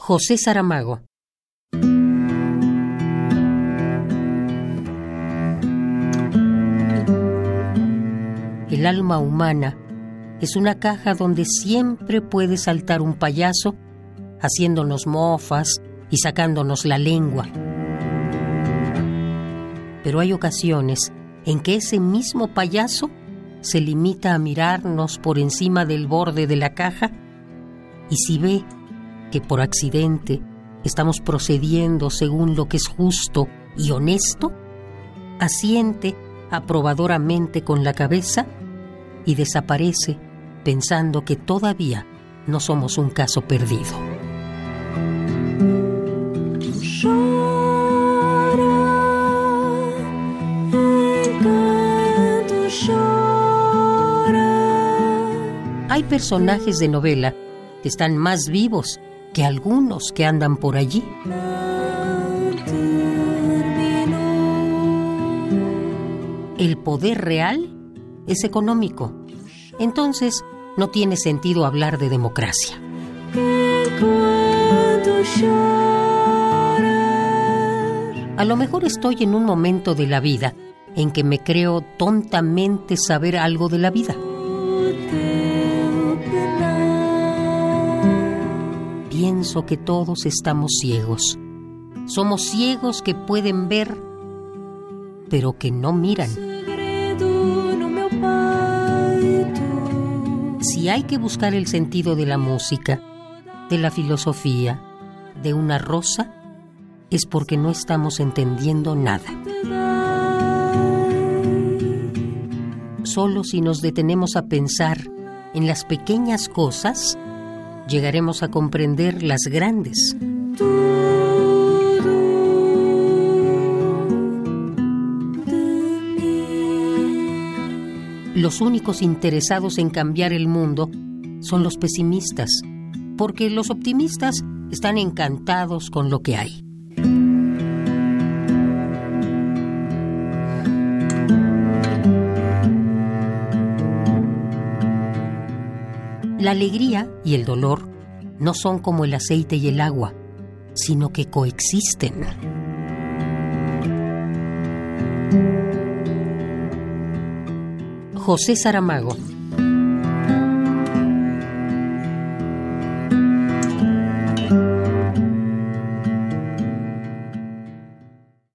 José Saramago. El alma humana es una caja donde siempre puede saltar un payaso haciéndonos mofas y sacándonos la lengua. Pero hay ocasiones en que ese mismo payaso se limita a mirarnos por encima del borde de la caja y si ve que por accidente estamos procediendo según lo que es justo y honesto, asiente aprobadoramente con la cabeza y desaparece pensando que todavía no somos un caso perdido. Hay personajes de novela que están más vivos que algunos que andan por allí. El poder real es económico. Entonces, no tiene sentido hablar de democracia. A lo mejor estoy en un momento de la vida en que me creo tontamente saber algo de la vida. Pienso que todos estamos ciegos. Somos ciegos que pueden ver, pero que no miran. Si hay que buscar el sentido de la música, de la filosofía, de una rosa, es porque no estamos entendiendo nada. Solo si nos detenemos a pensar en las pequeñas cosas, llegaremos a comprender las grandes. Los únicos interesados en cambiar el mundo son los pesimistas, porque los optimistas están encantados con lo que hay. La alegría y el dolor no son como el aceite y el agua, sino que coexisten. José Saramago